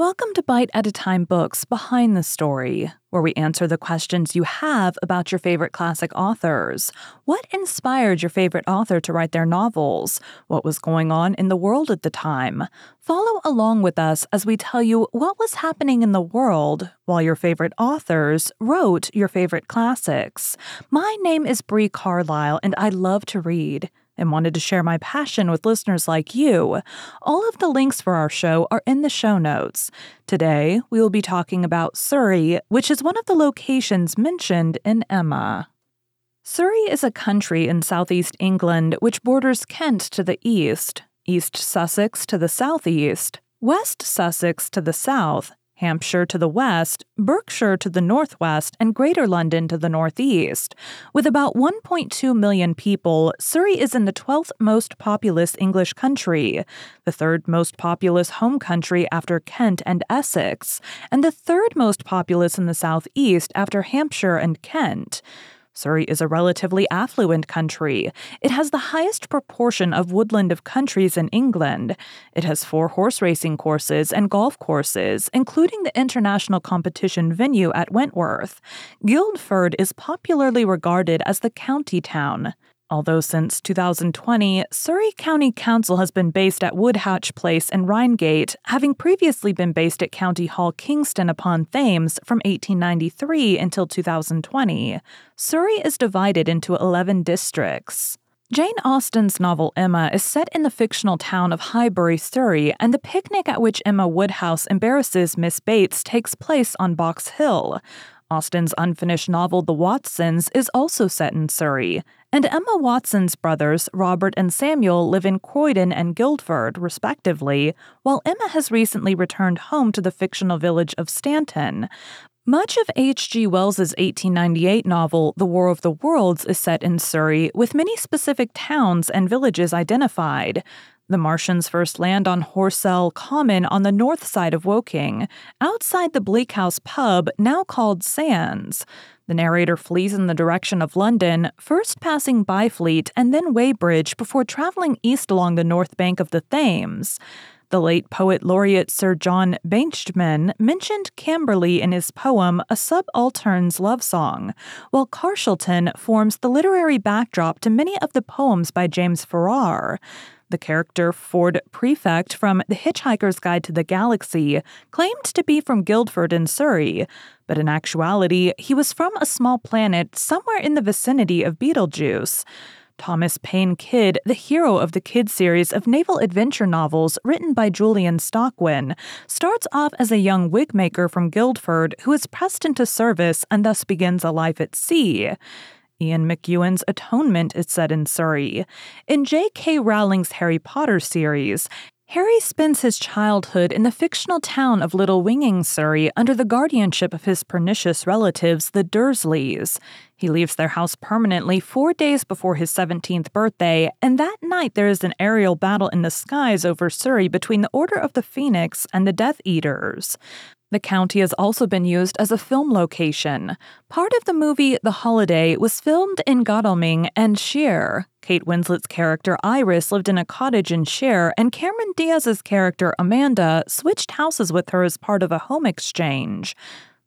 Welcome to Bite at a Time Books Behind the Story, where we answer the questions you have about your favorite classic authors. What inspired your favorite author to write their novels? What was going on in the world at the time? Follow along with us as we tell you what was happening in the world while your favorite authors wrote your favorite classics. My name is Bree Carlile, and I love to read and wanted to share my passion with listeners like you. All of the links for our show are in the show notes. Today, we will be talking about Surrey, which is one of the locations mentioned in Emma. Surrey is a country in southeast England which borders Kent to the east, East Sussex to the southeast, West Sussex to the south, Hampshire to the west, Berkshire to the northwest, and Greater London to the northeast. With about 1.2 million people, Surrey is in the 12th most populous English country, the third most populous home country after Kent and Essex, and the third most populous in the southeast after Hampshire and Kent. Surrey is a relatively affluent country. It has the highest proportion of woodland of countries in England. It has four horse racing courses and golf courses, including the international competition venue at Wentworth. Guildford is popularly regarded as the county town. Although since 2020, Surrey County Council has been based at Woodhatch Place in Reigate, having previously been based at County Hall Kingston upon Thames from 1893 until 2020. Surrey is divided into 11 districts. Jane Austen's novel Emma is set in the fictional town of Highbury, Surrey, and the picnic at which Emma Woodhouse embarrasses Miss Bates takes place on Box Hill. Austen's unfinished novel The Watsons is also set in Surrey, and Emma Watson's brothers, Robert and Samuel, live in Croydon and Guildford, respectively, while Emma has recently returned home to the fictional village of Stanton. Much of H.G. Wells's 1898 novel, The War of the Worlds, is set in Surrey, with many specific towns and villages identified. The Martians first land on Horsell Common on the north side of Woking, outside the Bleak House pub, now called Sands. The narrator flees in the direction of London, first passing Byfleet and then Weybridge before traveling east along the north bank of the Thames. The late poet laureate Sir John Betjeman mentioned Camberley in his poem A Subaltern's Love Song, while Carshalton forms the literary backdrop to many of the poems by James Farrar. The character Ford Prefect from The Hitchhiker's Guide to the Galaxy claimed to be from Guildford in Surrey, but in actuality, he was from a small planet somewhere in the vicinity of Betelgeuse. Thomas Paine Kydd, the hero of the Kydd series of naval adventure novels written by Julian Stockwin, starts off as a young wig maker from Guildford who is pressed into service and thus begins a life at sea. Ian McEwan's Atonement is set in Surrey. In J.K. Rowling's Harry Potter series, Harry spends his childhood in the fictional town of Little Whinging, Surrey, under the guardianship of his pernicious relatives, the Dursleys. He leaves their house permanently four days before his 17th birthday, and that night there is an aerial battle in the skies over Surrey between the Order of the Phoenix and the Death Eaters. The county has also been used as a film location. Part of the movie The Holiday was filmed in Godalming and Shere. Kate Winslet's character Iris lived in a cottage in Shere, and Cameron Diaz's character Amanda switched houses with her as part of a home exchange.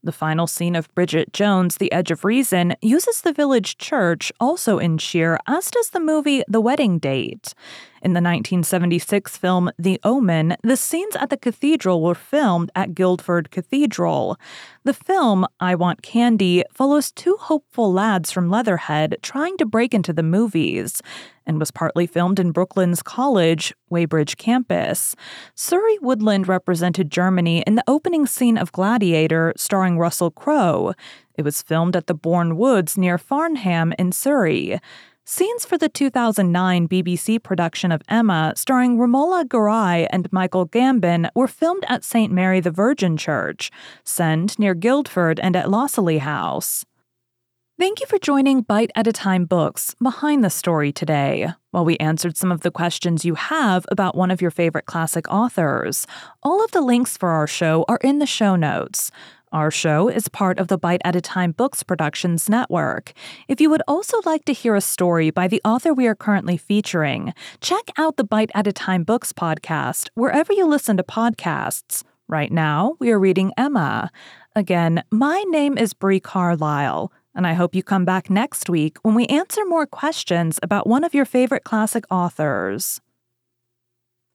The final scene of Bridget Jones' The Edge of Reason uses the village church, also in Shere, as does the movie The Wedding Date. In the 1976 film The Omen, the scenes at the cathedral were filmed at Guildford Cathedral. The film, I Want Candy, follows two hopeful lads from Leatherhead trying to break into the movies and was partly filmed in Brooklands college, Weybridge campus. Surrey Woodland represented Germany in the opening scene of Gladiator, starring Russell Crowe. It was filmed at the Bourne Woods near Farnham in Surrey. Scenes for the 2009 BBC production of Emma, starring Romola Garai and Michael Gambon, were filmed at St. Mary the Virgin Church, Send near Guildford, and at Loseley House. Thank you for joining Bite at a Time Books Behind the Story today, while we answered some of the questions you have about one of your favorite classic authors. All of the links for our show are in the show notes. Our show is part of the Bite at a Time Books Productions Network. If you would also like to hear a story by the author we are currently featuring, check out the Bite at a Time Books podcast wherever you listen to podcasts. Right now, we are reading Emma. Again, my name is Bree Carlile, and I hope you come back next week when we answer more questions about one of your favorite classic authors.